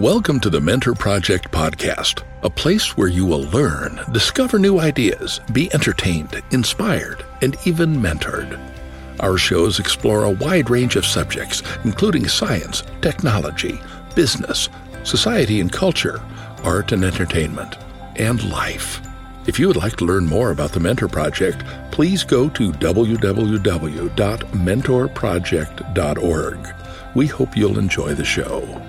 Welcome to the Mentor Project Podcast, a place where you will learn, discover new ideas, be entertained, inspired, and even mentored. Our shows explore a wide range of subjects, including science, technology, business, society and culture, art and entertainment, and life. If you would like to learn more about the Mentor Project, please go to www.mentorproject.org. We hope you'll enjoy the show.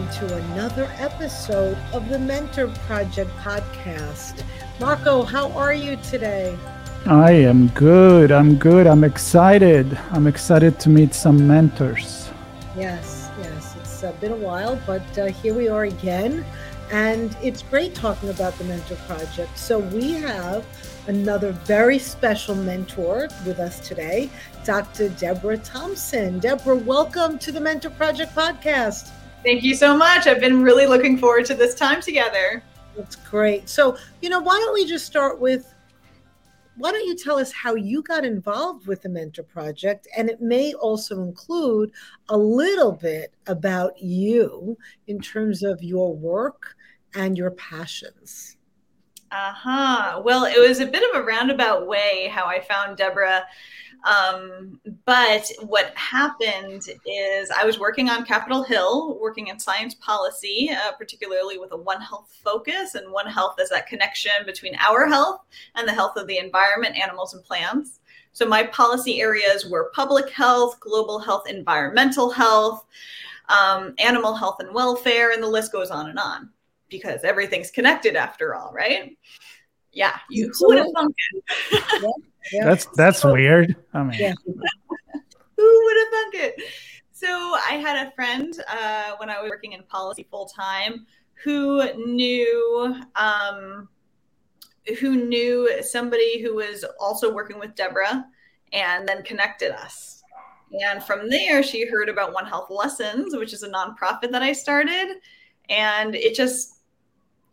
Welcome to another episode of the Mentor Project podcast. Marco, how are you today? I am good. I'm good. I'm excited. I'm excited to meet some mentors. Yes, yes. It's uh, been a while, but uh, here we are again. And it's great talking about the Mentor Project. So we have another very special mentor with us today, Dr. Deborah Thomson. Deborah, welcome to the Mentor Project podcast. Thank you so much. I've been really looking forward to this time together. That's great. So, you know, why don't we just start with why don't you tell us how you got involved with the Mentor Project? And it may also include a little bit about you in terms of your work and your passions. Uh huh. Well, it was a bit of a roundabout way how I found Deborah. Um, but what happened is I was working on Capitol Hill, working in science policy, uh, particularly with a One Health focus. And One Health is that connection between our health and the health of the environment, animals, and plants. So my policy areas were public health, global health, environmental health, um, animal health and welfare, and the list goes on and on because everything's connected after all, right? Yeah, you who would have thunk it? yeah, yeah. That's that's so, weird. I mean, yeah. who would have thunk it? So I had a friend uh, when I was working in policy full time who knew um, who knew somebody who was also working with Deborah, and then connected us. And from there, she heard about One Health Lessons, which is a nonprofit that I started, and it just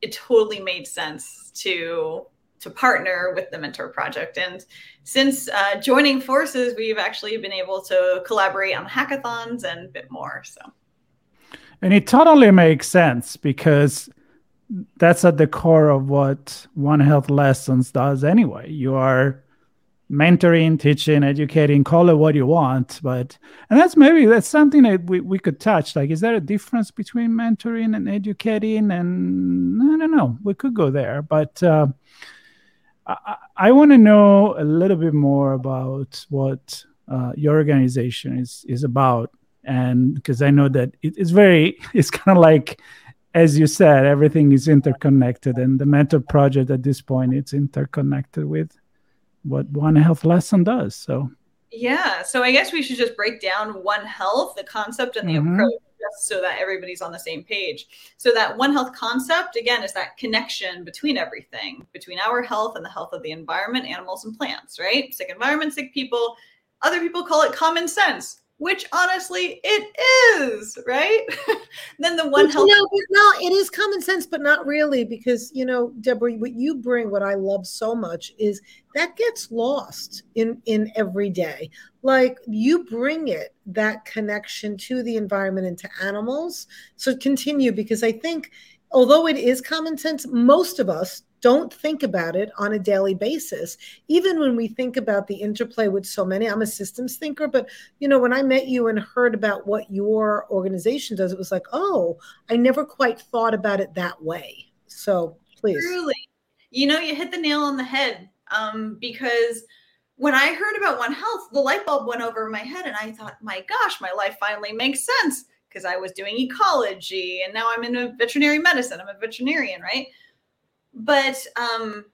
it totally made sense to to partner with the mentor project and since uh, joining forces we've actually been able to collaborate on hackathons and a bit more so and it totally makes sense because that's at the core of what one health lessons does anyway you are mentoring, teaching, educating, call it what you want. But and that's maybe that's something that we, we could touch. Like, is there a difference between mentoring and educating? And I don't know. We could go there, but uh, I, I want to know a little bit more about what uh, your organization is is about, and because I know that it, it's very it's kind of like as you said, everything is interconnected, and the mentor project at this point it's interconnected with what One Health lesson does. So yeah, so I guess we should just break down One Health, the concept and the mm-hmm. approach, just so that everybody's on the same page. So that One Health concept again is that connection between everything, between our health and the health of the environment, animals, and plants. Right? Sick environment, sick people. Other people call it common sense which honestly it is, right? then the one health. No, no, it is common sense, but not really, because you know, Deborah, what you bring, what I love so much, is that gets lost in in every day. Like you bring it that connection to the environment and to animals. So continue, because I think although it is common sense, most of us don't think about it on a daily basis. Even when we think about the interplay with so many i'm a systems thinker but you know when i met you and heard about what your organization does it was like oh i never quite thought about it that way. So please. Truly. You know you hit the nail on the head um, because when i heard about one health the light bulb went over my head and i thought my gosh my life finally makes sense. Because i was doing ecology and now i'm in veterinary medicine. I'm a veterinarian right but um,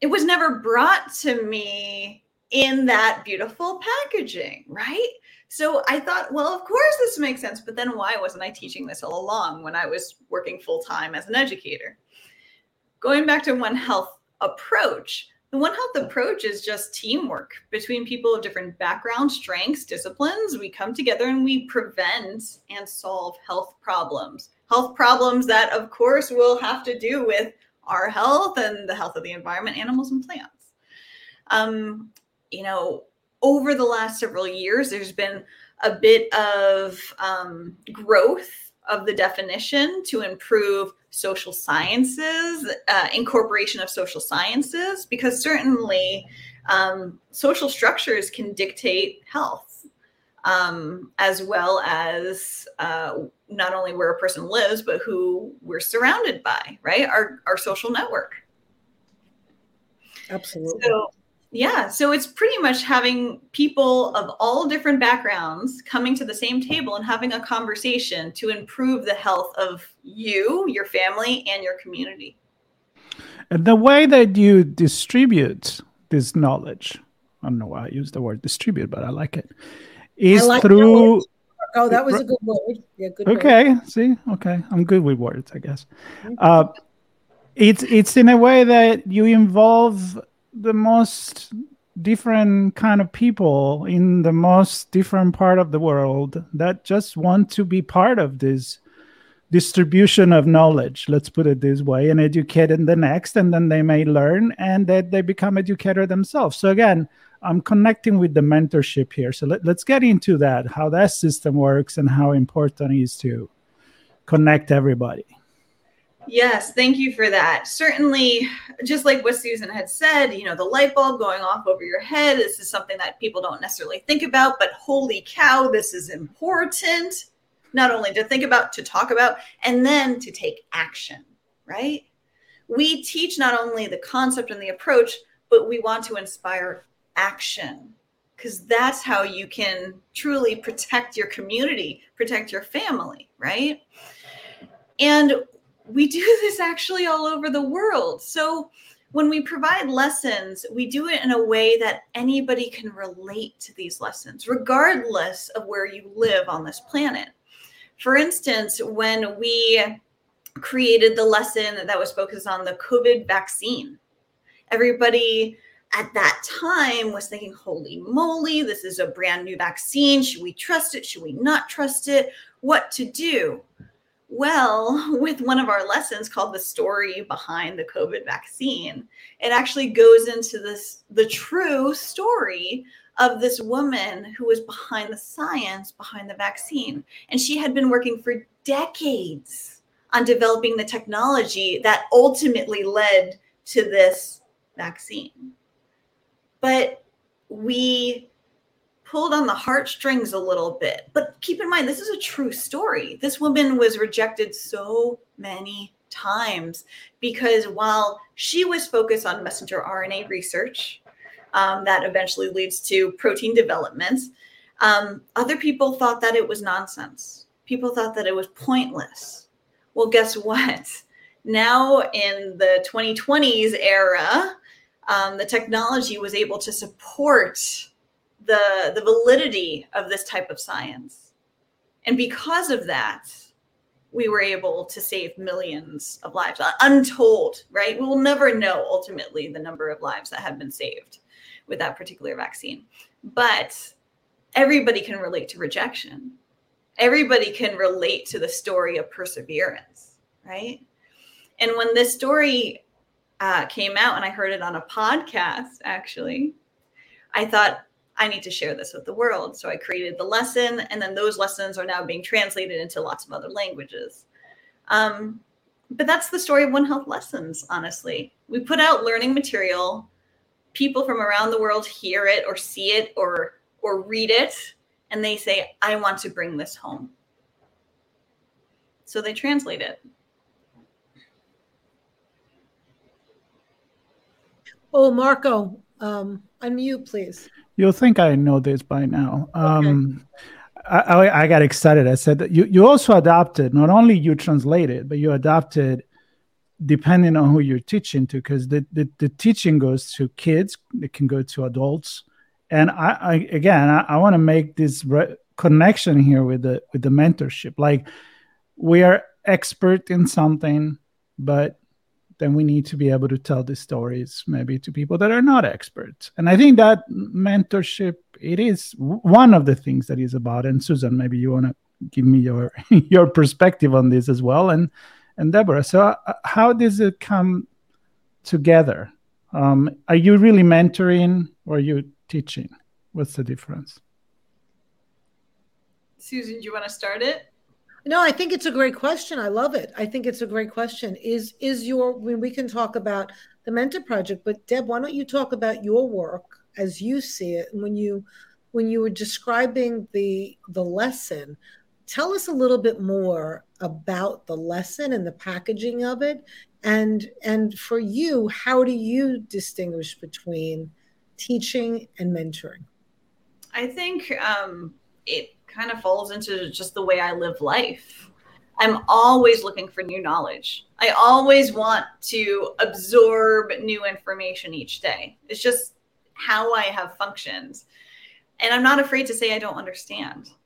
it was never brought to me in that beautiful packaging, right? So I thought, well, of course this makes sense. But then why wasn't I teaching this all along when I was working full time as an educator? Going back to One Health approach, the One Health approach is just teamwork between people of different backgrounds, strengths, disciplines. We come together and we prevent and solve health problems. Health problems that, of course, will have to do with our health and the health of the environment, animals, and plants. Um, you know, over the last several years, there's been a bit of um, growth of the definition to improve social sciences, uh, incorporation of social sciences, because certainly um, social structures can dictate health, um, as well as uh, not only where a person lives, but who we're surrounded by, right? Our, our social network. Absolutely. So, yeah, so it's pretty much having people of all different backgrounds coming to the same table and having a conversation to improve the health of you, your family, and your community. And the way that you distribute this knowledge, I don't know why I use the word distribute, but I like it, is like through. Oh, that was a good word. Yeah, good. Okay, word. see, okay, I'm good with words, I guess. Uh, it's it's in a way that you involve the most different kind of people in the most different part of the world that just want to be part of this distribution of knowledge let's put it this way and educate in the next and then they may learn and that they become educator themselves so again i'm connecting with the mentorship here so let, let's get into that how that system works and how important it is to connect everybody Yes, thank you for that. Certainly, just like what Susan had said, you know, the light bulb going off over your head, this is something that people don't necessarily think about, but holy cow, this is important. Not only to think about, to talk about, and then to take action, right? We teach not only the concept and the approach, but we want to inspire action because that's how you can truly protect your community, protect your family, right? And we do this actually all over the world. So when we provide lessons, we do it in a way that anybody can relate to these lessons, regardless of where you live on this planet. For instance, when we created the lesson that was focused on the COVID vaccine, everybody at that time was thinking, holy moly, this is a brand new vaccine. Should we trust it? Should we not trust it? What to do? Well, with one of our lessons called the story behind the COVID vaccine, it actually goes into this the true story of this woman who was behind the science behind the vaccine. And she had been working for decades on developing the technology that ultimately led to this vaccine. But we pulled on the heartstrings a little bit. But keep in mind, this is a true story. This woman was rejected so many times because while she was focused on messenger RNA research, um, that eventually leads to protein development, um, other people thought that it was nonsense. People thought that it was pointless. Well, guess what? Now, in the 2020s era, um, the technology was able to support the the validity of this type of science. And because of that we were able to save millions of lives untold right? We will never know ultimately the number of lives that have been saved with that particular vaccine. But everybody can relate to rejection. Everybody can relate to the story of perseverance right? And when this story uh, came out and i heard it on a podcast actually i thought I need to share this with the world. So I created the lesson, and then those lessons are now being translated into lots of other languages. Um, but that's the story of One Health Lessons, honestly. We put out learning material, people from around the world hear it or see it or or read it, and they say, I want to bring this home. So they translate it. Oh, Marco, um, unmute, please. You'll think I know this by now. Um, I, I, I, got excited. I said that you, you also adopted, not only you translated, but you adopted depending on who you're teaching to, because the, the, the teaching goes to kids, it can go to adults. And I, I again, I, I want to make this re- connection here with the with the mentorship. Like we are expert in something, but then we need to be able to tell the stories maybe to people that are not experts. And I think that mentorship it is one of the things that is about. And Susan, maybe you want to give me your your perspective on this as well and and deborah so uh, how does it come together um, are you really mentoring or are you teaching what's the difference susan do you want to start it no i think it's a great question. I love it. I think it's a great question. Is is your when we can talk about the mentor project but deb why don't you talk about your work as you see it? And when you when you were describing the the lesson tell us a little bit more about the lesson and the packaging of it. And and for you how do you distinguish between teaching and mentoring? I think um, it kind of falls into just the way i live life i'm always looking for new knowledge i always want to absorb new information each day it's just how i have functioned and i'm not afraid to say i don't understand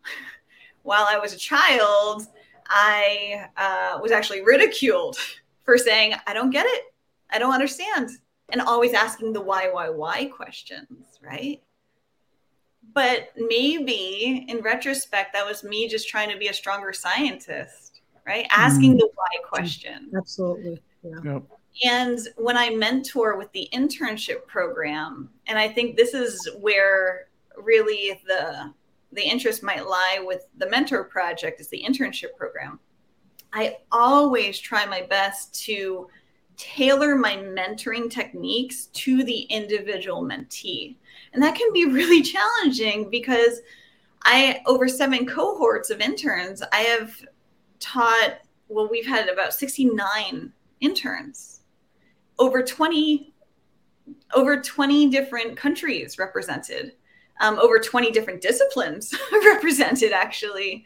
while I was a child, I uh, was actually ridiculed for saying, I don't get it. I don't understand. And always asking the why, why, why questions, right? But maybe in retrospect, that was me just trying to be a stronger scientist, right? Asking mm. the why question. Absolutely. Yeah. Yep. And when I mentor with the internship program, and I think this is where really the the interest might lie with the mentor project is the internship program i always try my best to tailor my mentoring techniques to the individual mentee and that can be really challenging because i over seven cohorts of interns i have taught well we've had about 69 interns over 20 over 20 different countries represented um, over 20 different disciplines represented, actually.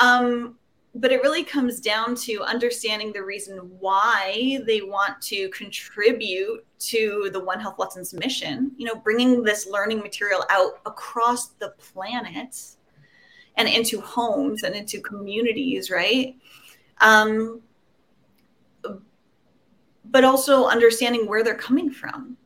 Um, but it really comes down to understanding the reason why they want to contribute to the One Health Lessons mission, you know, bringing this learning material out across the planet and into homes and into communities, right? Um, but also understanding where they're coming from.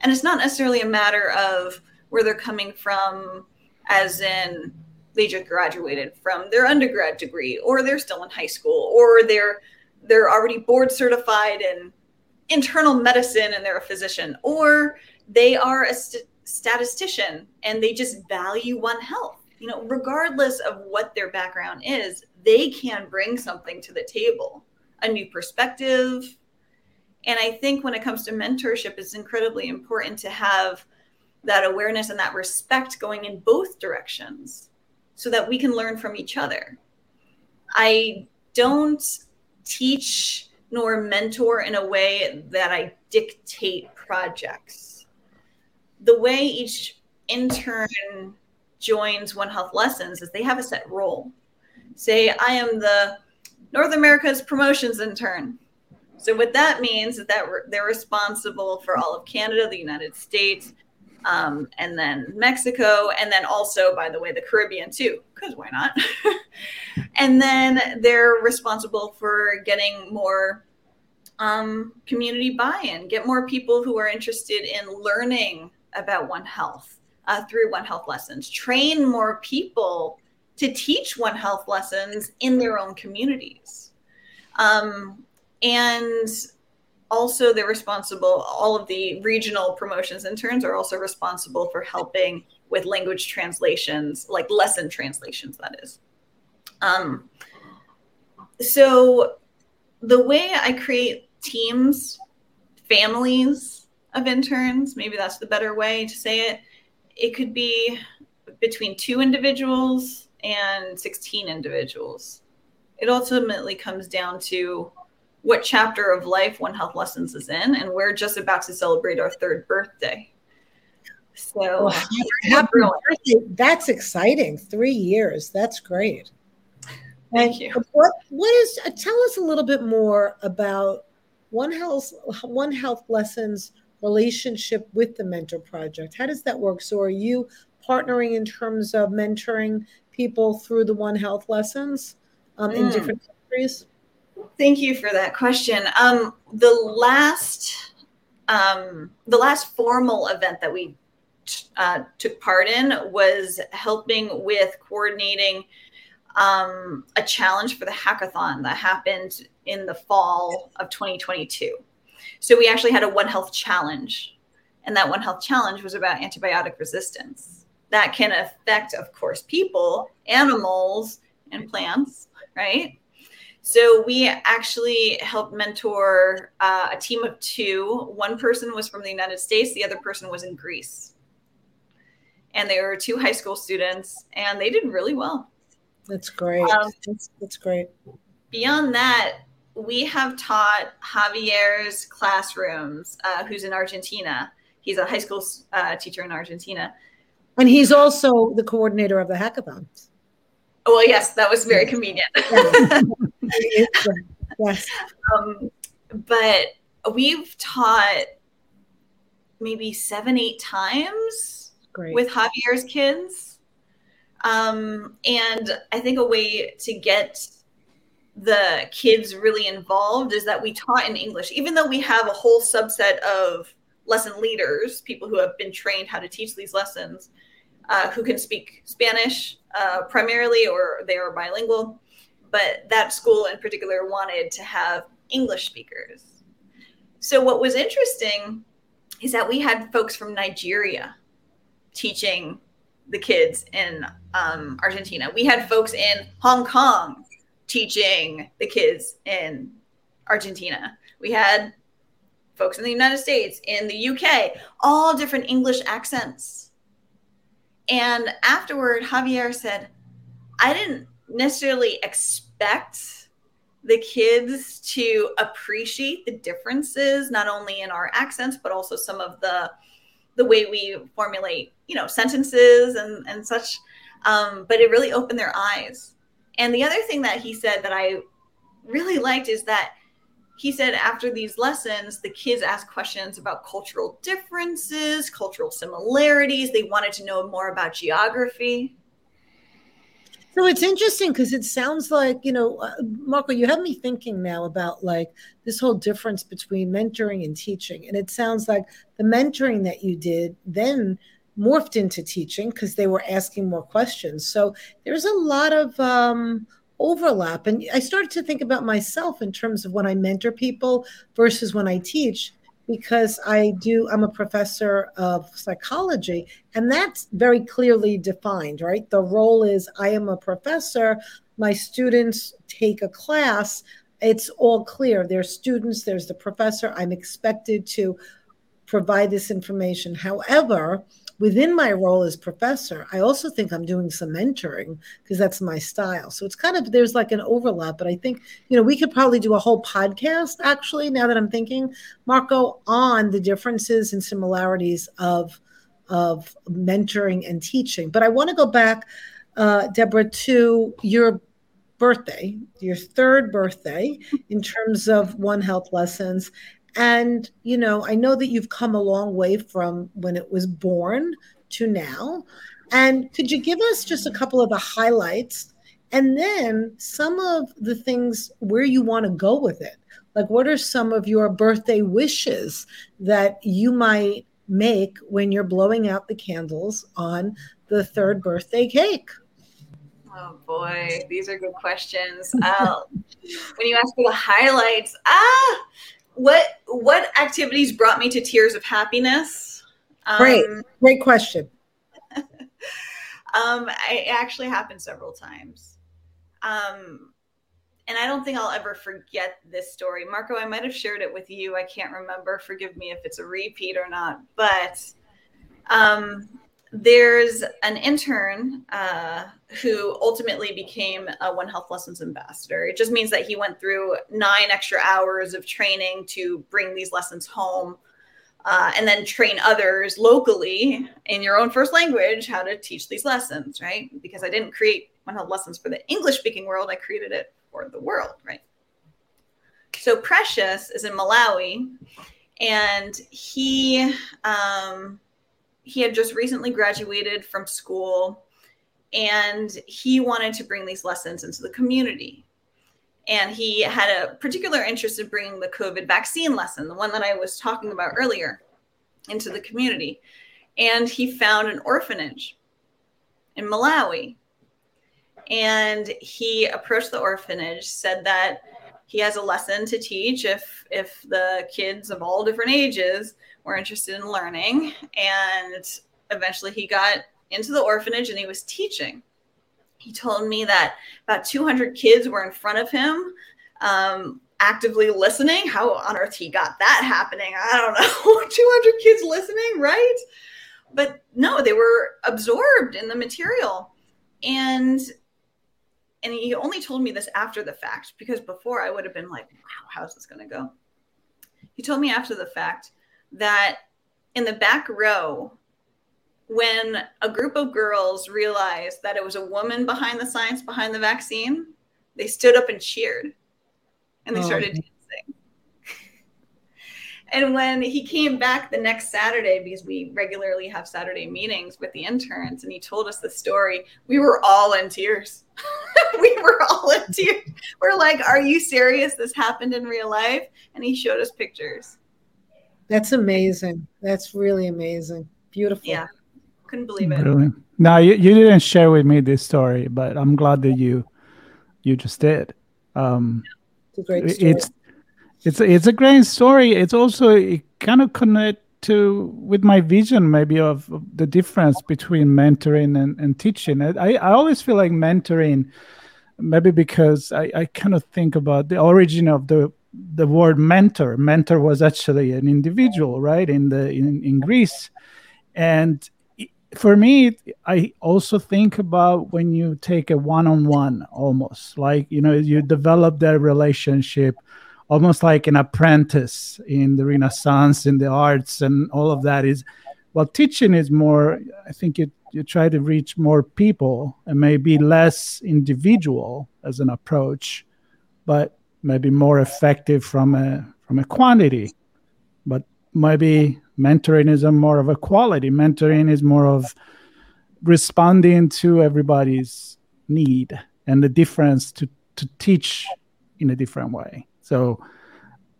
And it's not necessarily a matter of, where they're coming from, as in they just graduated from their undergrad degree, or they're still in high school, or they're they're already board certified in internal medicine and they're a physician, or they are a st- statistician and they just value one health. You know, regardless of what their background is, they can bring something to the table, a new perspective. And I think when it comes to mentorship, it's incredibly important to have that awareness and that respect going in both directions so that we can learn from each other. I don't teach nor mentor in a way that I dictate projects. The way each intern joins One Health Lessons is they have a set role. Say, I am the North America's promotions intern. So, what that means is that they're responsible for all of Canada, the United States, um, and then Mexico, and then also, by the way, the Caribbean too, because why not? and then they're responsible for getting more um, community buy-in, get more people who are interested in learning about One Health uh, through One Health lessons, train more people to teach One Health lessons in their own communities. Um, and also they're responsible all of the regional promotions interns are also responsible for helping with language translations like lesson translations that is. Um, so the way i create teams families of interns maybe that's the better way to say it it could be between two individuals and 16 individuals. It ultimately comes down to what chapter of life One Health Lessons is in, and we're just about to celebrate our third birthday. So well, happy birthday. that's exciting. Three years. That's great. Thank and you. What what is uh, tell us a little bit more about One Health One Health Lessons relationship with the Mentor Project. How does that work? So, are you partnering in terms of mentoring people through the One Health lessons um, mm. in different countries? Thank you for that question. Um, the last um, the last formal event that we uh, took part in was helping with coordinating um, a challenge for the hackathon that happened in the fall of 2022. So we actually had a One Health challenge, and that One Health challenge was about antibiotic resistance. That can affect, of course, people, animals, and plants, right? So we actually helped mentor uh, a team of two. One person was from the United States, the other person was in Greece. And they were two high school students, and they did really well. That's great. Um, that's, that's great. Beyond that, we have taught Javier's classrooms, uh, who's in Argentina. He's a high school uh, teacher in Argentina. And he's also the coordinator of the hackathons. Oh, well, yes, that was very convenient. yes. Um, but we've taught maybe seven, eight times Great. with Javier's kids. Um, and I think a way to get the kids really involved is that we taught in English, even though we have a whole subset of lesson leaders, people who have been trained how to teach these lessons, uh, who can speak Spanish uh, primarily or they are bilingual but that school in particular wanted to have English speakers. So, what was interesting is that we had folks from Nigeria teaching the kids in um, Argentina. We had folks in Hong Kong teaching the kids in Argentina. We had folks in the United States, in the UK, all different English accents. And afterward, Javier said, I didn't necessarily expect the kids to appreciate the differences not only in our accents but also some of the the way we formulate you know sentences and and such. Um, but it really opened their eyes. And the other thing that he said that i really liked is that he said after these lessons the kids asked questions about cultural differences cultural similarities. They wanted to know more about geography so it's interesting because it sounds like, you know, uh, Marco, you have me thinking now about like this whole difference between mentoring and teaching. And it sounds like the mentoring that you did then morphed into teaching because they were asking more questions. So there's a lot of um, overlap. And I started to think about myself in terms of when I mentor people versus when I teach because I do, I'm a professor of psychology, and that's very clearly defined, right? The role is I am a professor, my students take a class, it's all clear. There's students, there's the professor, I'm expected to provide this information. However, within my role as professor, I also think I'm doing some mentoring because that's my style. So it's kind of there's like an overlap, but I think you know we could probably do a whole podcast actually. Now that I'm thinking, Marco, on the differences and similarities of of mentoring and teaching. But I want to go back, uh, Deborah, to your birthday, your third birthday in terms of One Health lessons. And, you know, I know that you've come a long way from when it was born to now. And could you give us just a couple of the highlights and then some of the things where you want to go with it? Like, what are some of your birthday wishes that you might make when you're blowing out the candles on the third birthday cake? Oh boy, these are good questions. Uh, when you ask for the highlights, ah, what what activities brought me to tears of happiness? Great, um, great question. um, it actually happened several times. Um, and I don't think I'll ever forget this story. Marco, I might have shared it with you. I can't remember. Forgive me if it's a repeat or not. But um, there's an intern uh, who ultimately became a One Health Lessons ambassador. It just means that he went through nine extra hours of training to bring these lessons home uh, and then train others locally in your own first language how to teach these lessons, right? Because I didn't create One Health Lessons for the English speaking world, I created it for the world, right? So Precious is in Malawi, and he um, he had just recently graduated from school, and he wanted to bring these lessons into the community. And he had a particular interest in bringing the COVID vaccine lesson, the one that I was talking about earlier, into the community. And he found an orphanage in Malawi. And he approached the orphanage, said that he has a lesson to teach if if the kids of all different ages were interested in learning. And eventually he got into the orphanage and he was teaching. He told me that about 200 kids were in front of him, um, actively listening. How on earth he got that happening? I don't know. 200 kids listening, right? But no, they were absorbed in the material. And and he only told me this after the fact because before I would have been like, wow, how's this going to go? He told me after the fact that in the back row, when a group of girls realized that it was a woman behind the science behind the vaccine, they stood up and cheered and they oh, started. And when he came back the next Saturday, because we regularly have Saturday meetings with the interns, and he told us the story, we were all in tears. we were all in tears. We're like, Are you serious? This happened in real life? And he showed us pictures. That's amazing. That's really amazing. Beautiful. Yeah. Couldn't believe it. Really? No, you, you didn't share with me this story, but I'm glad that you you just did. Um, it's a great story. It's it's it's a great story. It's also it kind of connect to with my vision maybe of, of the difference between mentoring and, and teaching. I, I always feel like mentoring, maybe because I, I kind of think about the origin of the the word mentor mentor was actually an individual right in the in, in greece and for me i also think about when you take a one-on-one almost like you know you develop that relationship almost like an apprentice in the renaissance in the arts and all of that is well teaching is more i think you you try to reach more people and maybe less individual as an approach but maybe more effective from a from a quantity. But maybe mentoring is a more of a quality. Mentoring is more of responding to everybody's need and the difference to to teach in a different way so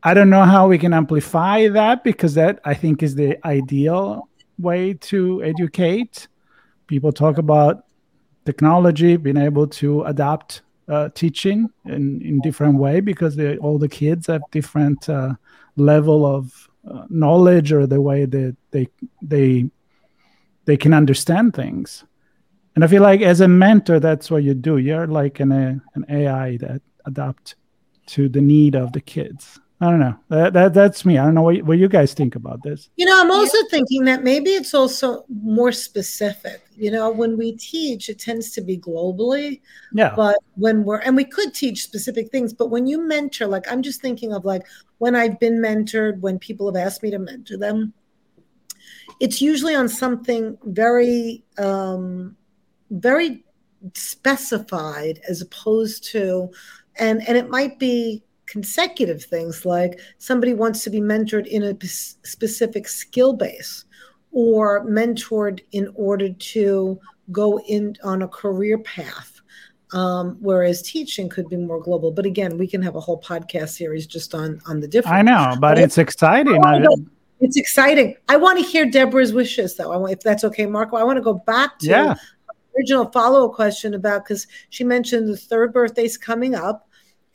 i don't know how we can amplify that because that i think is the ideal way to educate. People talk about technology being able to adapt uh, teaching in in different way because all the kids have different uh, level of uh, knowledge or the way that they they they can understand things. And i feel like as a mentor that's what you do. You're like an, a, an ai that adapt to the need of the kids I don't know. That, that that's me. I don't know what, what you guys think about this. You know, I'm also thinking that maybe it's also more specific. You know, when we teach, it tends to be globally. Yeah. But when we're and we could teach specific things, but when you mentor, like I'm just thinking of like when I've been mentored, when people have asked me to mentor them, it's usually on something very um very specified as opposed to and and it might be consecutive things like somebody wants to be mentored in a specific skill base or mentored in order to go in on a career path um, whereas teaching could be more global. But again we can have a whole podcast series just on on the difference. I know but it's exciting. It's exciting. I want to hear deborah's wishes though. I want, if that's okay marco i want to go back to yeah. original follow-up question about because she mentioned the third birthday's coming up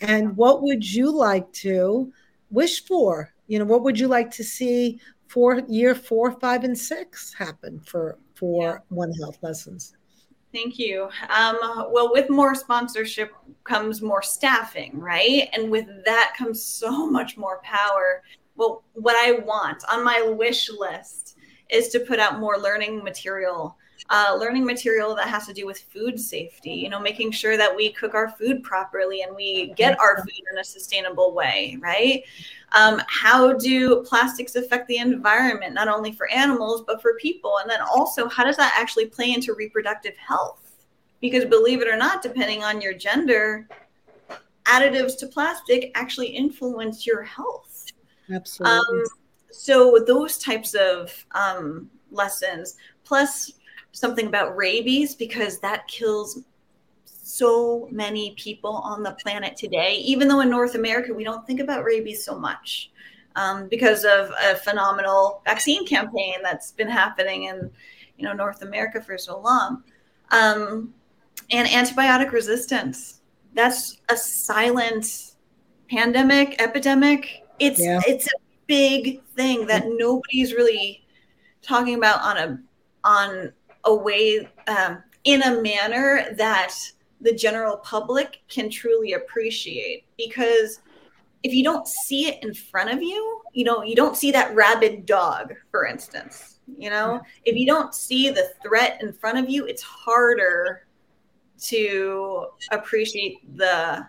and what would you like to wish for? You know, what would you like to see for year four, five, and six happen for for yeah. One Health lessons? Thank you. Um, well, with more sponsorship comes more staffing, right? And with that comes so much more power. Well, what I want on my wish list is to put out more learning material uh, learning material that has to do with food safety, you know, making sure that we cook our food properly and we get our food in a sustainable way, right? Um, how do plastics affect the environment, not only for animals, but for people? And then also, how does that actually play into reproductive health? Because believe it or not, depending on your gender, additives to plastic actually influence your health. Absolutely. Um, so those types of um, lessons, plus something about rabies because that kills so many people on the planet today. Even though in North America we don't think about rabies so much um, because of a phenomenal vaccine campaign that's been happening in you know North America for so long, um, and antibiotic resistance. That's a silent pandemic, epidemic. It's yeah. it's a big thing that nobody's really talking about on a on a way um, in a manner that the general public can truly appreciate. Because if you don't see it in front of you you know you don't see that rabid dog for instance you know? If you don't see the threat in front of you it's harder to appreciate the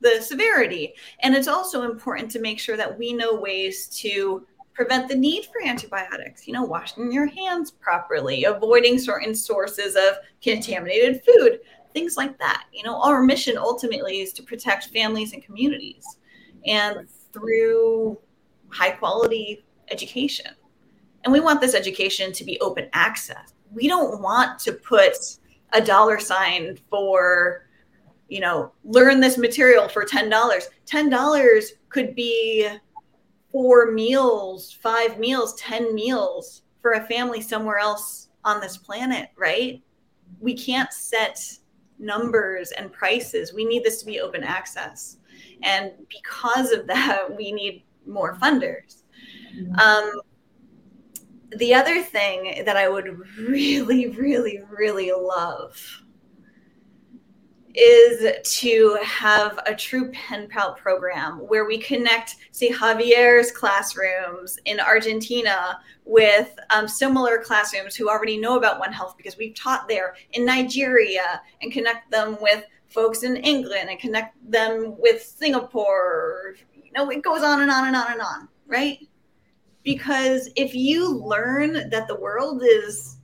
the severity. And it's also important to make sure that we know ways to prevent the need for antibiotics. You know washing your hands properly avoiding certain sources of contaminated food things like that. You know our mission ultimately is to protect families and communities and through high quality education. And we want this education to be open access. We don't want to put a dollar sign for you know learn this material for $10 $10 could be four meals, five meals, 10 meals for a family somewhere else on this planet, right? We can't set numbers and prices. We need this to be open access. And because of that, we need more funders. Um, the other thing that I would really, really, really love is to have a true pen pal program where we connect, say, Javier's classrooms in Argentina with um, similar classrooms who already know about One Health because we've taught there in Nigeria and connect them with folks in England and connect them with Singapore. You know, it goes on and on and on and on, right? Because if you learn that the world is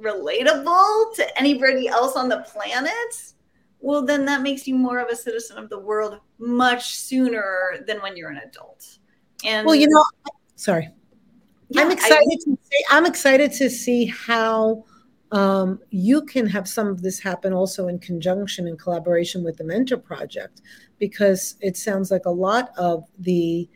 relatable to anybody else on the planet, well, then that makes you more of a citizen of the world much sooner than when you're an adult. And well, you know, sorry, yeah, I'm excited I, to see. I'm excited to see how um, you can have some of this happen also in conjunction and collaboration with the Mentor Project, because it sounds like a lot of the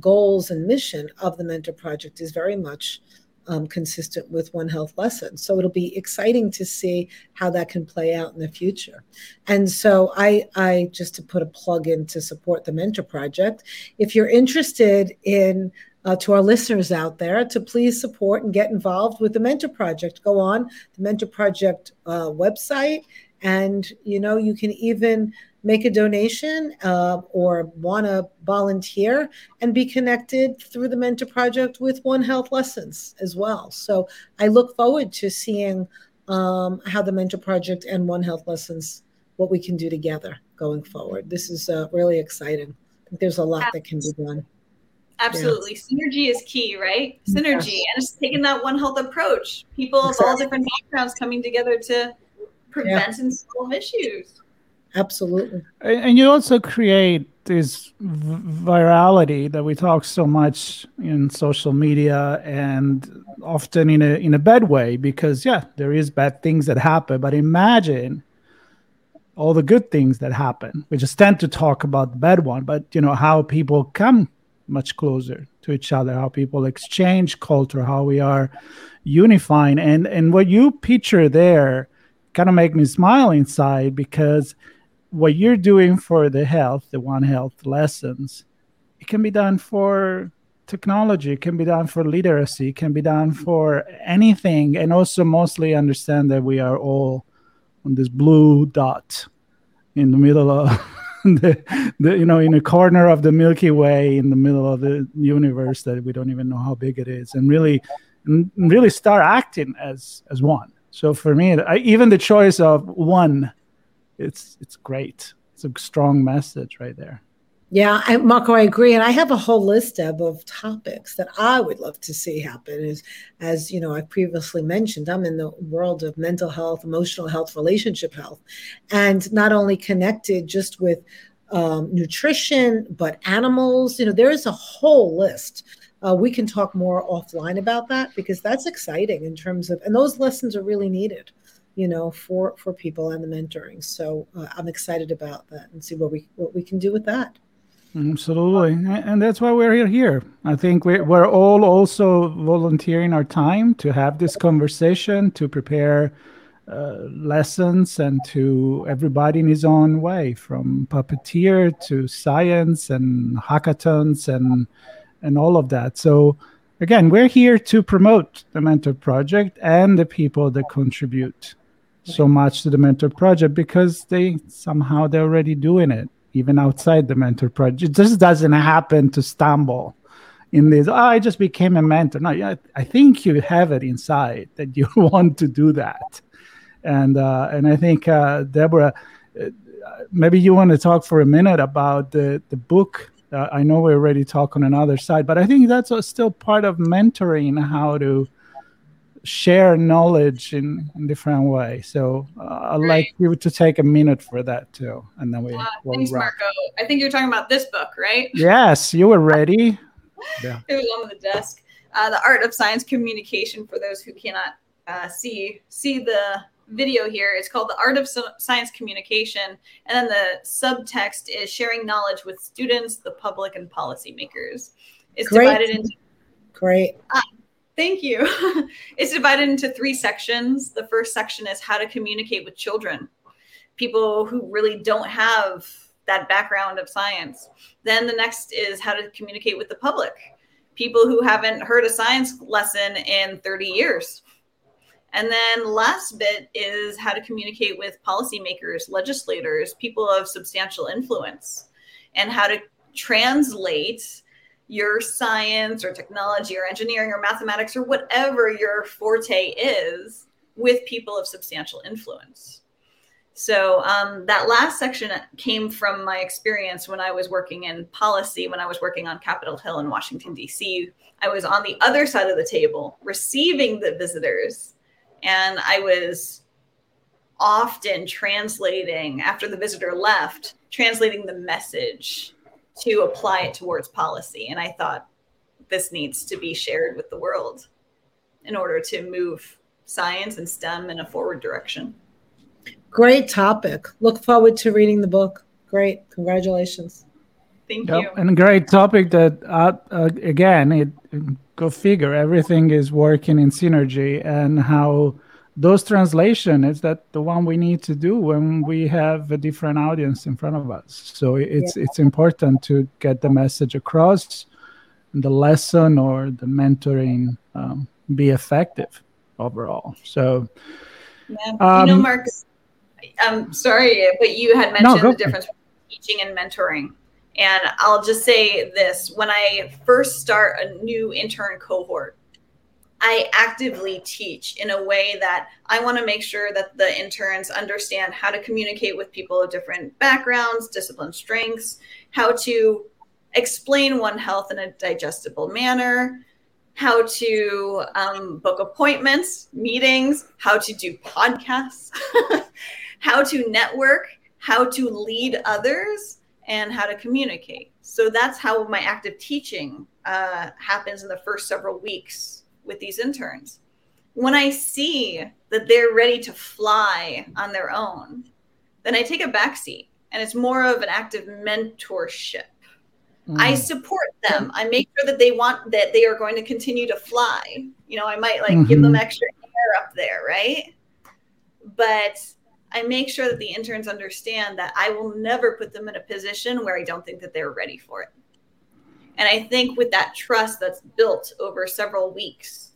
goals and mission of the Mentor Project is very much um, consistent with One Health lessons. So it'll be exciting to see how that can play out in the future. And so I, I just to put a plug in to support the Mentor Project. If you're interested in uh, to our listeners out there to please support and get involved with the Mentor Project. Go on the Mentor Project uh, website, and you know you can even make a donation uh, or want to volunteer and be connected through the Mentor Project with One Health Lessons as well. So I look forward to seeing um, how the Mentor Project and One Health Lessons, what we can do together going forward. This is uh, really exciting. I think there's a lot that can be done. Absolutely. Yeah. Synergy is key, right? Synergy. Yes. And it's taking that One Health approach. People exactly. of all different backgrounds coming together to prevent yeah. and solve issues. Absolutely. And you also create this virality that we talk so much in social media and often in a in a bad way because yeah, there is bad things that happen, but imagine all the good things that happen. We just tend to talk about the bad one, but you know how people come much closer to each other, how people exchange culture, how we are unifying and and what you picture there kind of make me smile inside because what you're doing for the health, the One Health lessons, it can be done for technology, it can be done for literacy, it can be done for anything, and also mostly understand that we are all on this blue dot in the middle of the, the you know in a corner of the Milky Way in the middle of the universe that we don't even know how big it is, and really, really start acting as as one. So for me, I, even the choice of one it's it's great. It's a strong message right there. Yeah, I, Marco, I agree, and I have a whole list of, of topics that I would love to see happen. Is as you know, I previously mentioned, I'm in the world of mental health, emotional health, relationship health, and not only connected just with um, nutrition, but animals. You know, there is a whole list. Uh, we can talk more offline about that because that's exciting in terms of, and those lessons are really needed you know for for people and the mentoring so uh, i'm excited about that and see what we what we can do with that Absolutely. And that's why we're here here. I think we're, we're all also volunteering our time to have this conversation, to prepare uh, lessons, and to everybody in his own way, from puppeteer to science and hackathons and and all of that. So again, we're here to promote the Mentor Project and the people that contribute so much to the Mentor Project because they somehow they're already doing it even outside the mentor project. It just doesn't happen to stumble in this. Oh, I just became a mentor. No, I think you have it inside that you want to do that, and uh, and I think uh, Deborah, uh, maybe you want to talk for a minute about the the book. Uh, I know we already talked on another side, but I think that's still part of mentoring how to share knowledge in, in different ways. So uh, I'd like you to take a minute for that too, and then we. Uh, we'll thanks, wrap. Marco. I think you're talking about this book, right? Yes, you were ready. yeah. It was on the desk. Uh, the art of science communication. For those who cannot uh, see see the video here, it's called the art of science communication, and then the subtext is sharing knowledge with students, the public, and policymakers. It's Great. divided into Great. Uh, Thank you. it's divided into three sections. The first section is how to communicate with children, people who really don't have that background of science. Then the next is how to communicate with the public, people who haven't heard a science lesson in 30 years. And then last bit is how to communicate with policymakers, legislators, people of substantial influence, and how to translate your science or technology or engineering or mathematics or whatever your forte is with people of substantial influence. So um, that last section came from my experience when I was working in policy, when I was working on Capitol Hill in Washington, D.C. I was on the other side of the table receiving the visitors, and I was often translating after the visitor left, translating the message to apply it towards policy. And I thought this needs to be shared with the world in order to move science and STEM in a forward direction. Great topic. Look forward to reading the book. Great. Congratulations. Thank yep. you. And great topic that, uh, uh, again, it go figure, everything is working in synergy. And how those translation is that the one we need to do when we have a different audience in front of us. So it's yeah. it's important to get the message across the lesson or the mentoring um, be effective overall. So yeah. Um, you know mark i'm sorry but you had mentioned no, the difference between teaching and mentoring and i'll just say this when i first start a new intern cohort I actively teach in a way that I want to make sure that the interns understand how to communicate with people of different backgrounds, discipline strengths, how to explain One Health in a digestible manner, how to um, book appointments, meetings, how to do podcasts, how to network, how to lead others, and how to communicate. So that's how my active teaching uh, happens in the first several weeks with these interns. When I see that they're ready to fly on their own, then I take a backseat and it's more of an active mentorship. Mm. I support them. I make sure that they want that they are going to continue to fly. You know, I might like mm-hmm. give them mm-hmm. extra air up there, right? But I make sure that the interns understand that I will never put them in a position where I don't think that they're ready for it. And I think with that trust that's built over several weeks,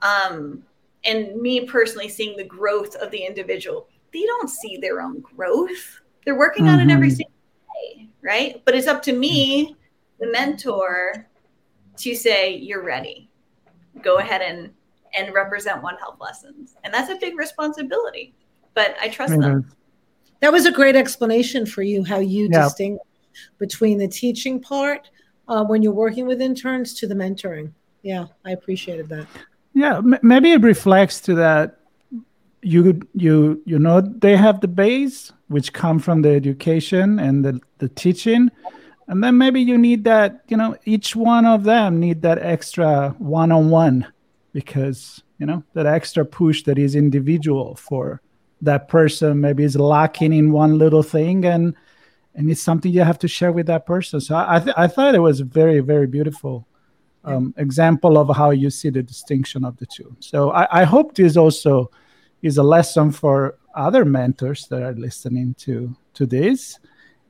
um, and me personally seeing the growth of the individual, they don't see their own growth. They're working mm-hmm. on it every mm-hmm. single day, right? But it's up to me, the mentor, to say, you're ready. Go ahead and and represent One Health lessons. And that's a big responsibility. But I trust them. That was a great explanation for you how you yeah. distinguish between the teaching part uh, when you're working with interns to the mentoring. Yeah, I appreciated that. Yeah, m- maybe it reflects to that you you you know they have the base which come from the education and the, the teaching and then maybe you need that you know each one of them need that extra one-on-one because you know that extra push that is individual for that person maybe is lacking in one little thing and and it's something you have to share with that person. So i th- i thought it was a very very beautiful um, example of how you see the distinction of the two. So i, I hope this also is a lesson for other mentors that are listening to to this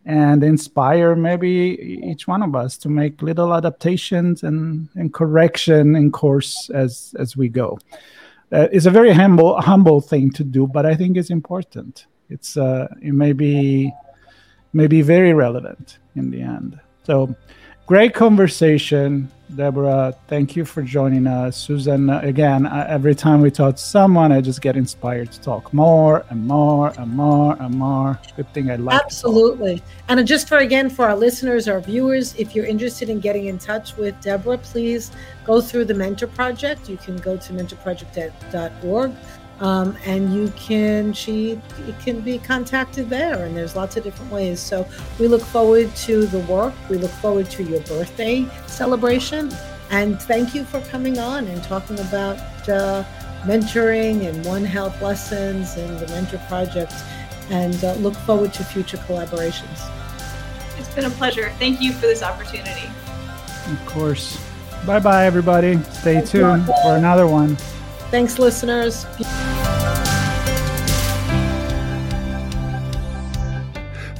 and inspire maybe each one of us to make little adaptations and, and correction in course as as we go uh, it's a very humble humble thing to do but i think it's important. It's uh, it may be may be very relevant in the end. So great conversation Deborah, thank you for joining us. Susan, uh, again, uh, every time we talk to someone, I just get inspired to talk more and more and more and more. Good thing I like. Absolutely. And just for again, for our listeners, our viewers, if you're interested in getting in touch with Deborah, please go through the Mentor Project. You can go to mentorproject.org. Um, and you can she can be contacted there and there's lots of different ways. So we look forward to the work. We look forward to your birthday celebration. And thank you for coming on and talking about uh, mentoring and one health lessons and the mentor project. And uh, look forward to future collaborations. It's been a pleasure. Thank you for this opportunity. Of course. Bye bye everybody. Stay tuned for another one thanks listeners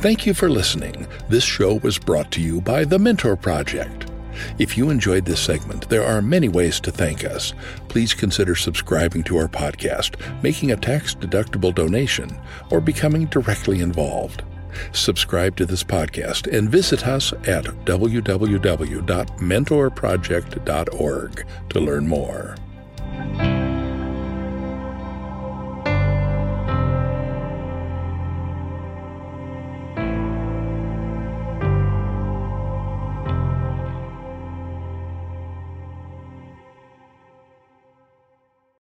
Thank you for listening. This show was brought to you by the Mentor Project. If you enjoyed this segment, there are many ways to thank us. Please consider subscribing to our podcast, making a tax deductible donation, or becoming directly involved. Subscribe to this podcast and visit us at www.mentorproject.org to learn more.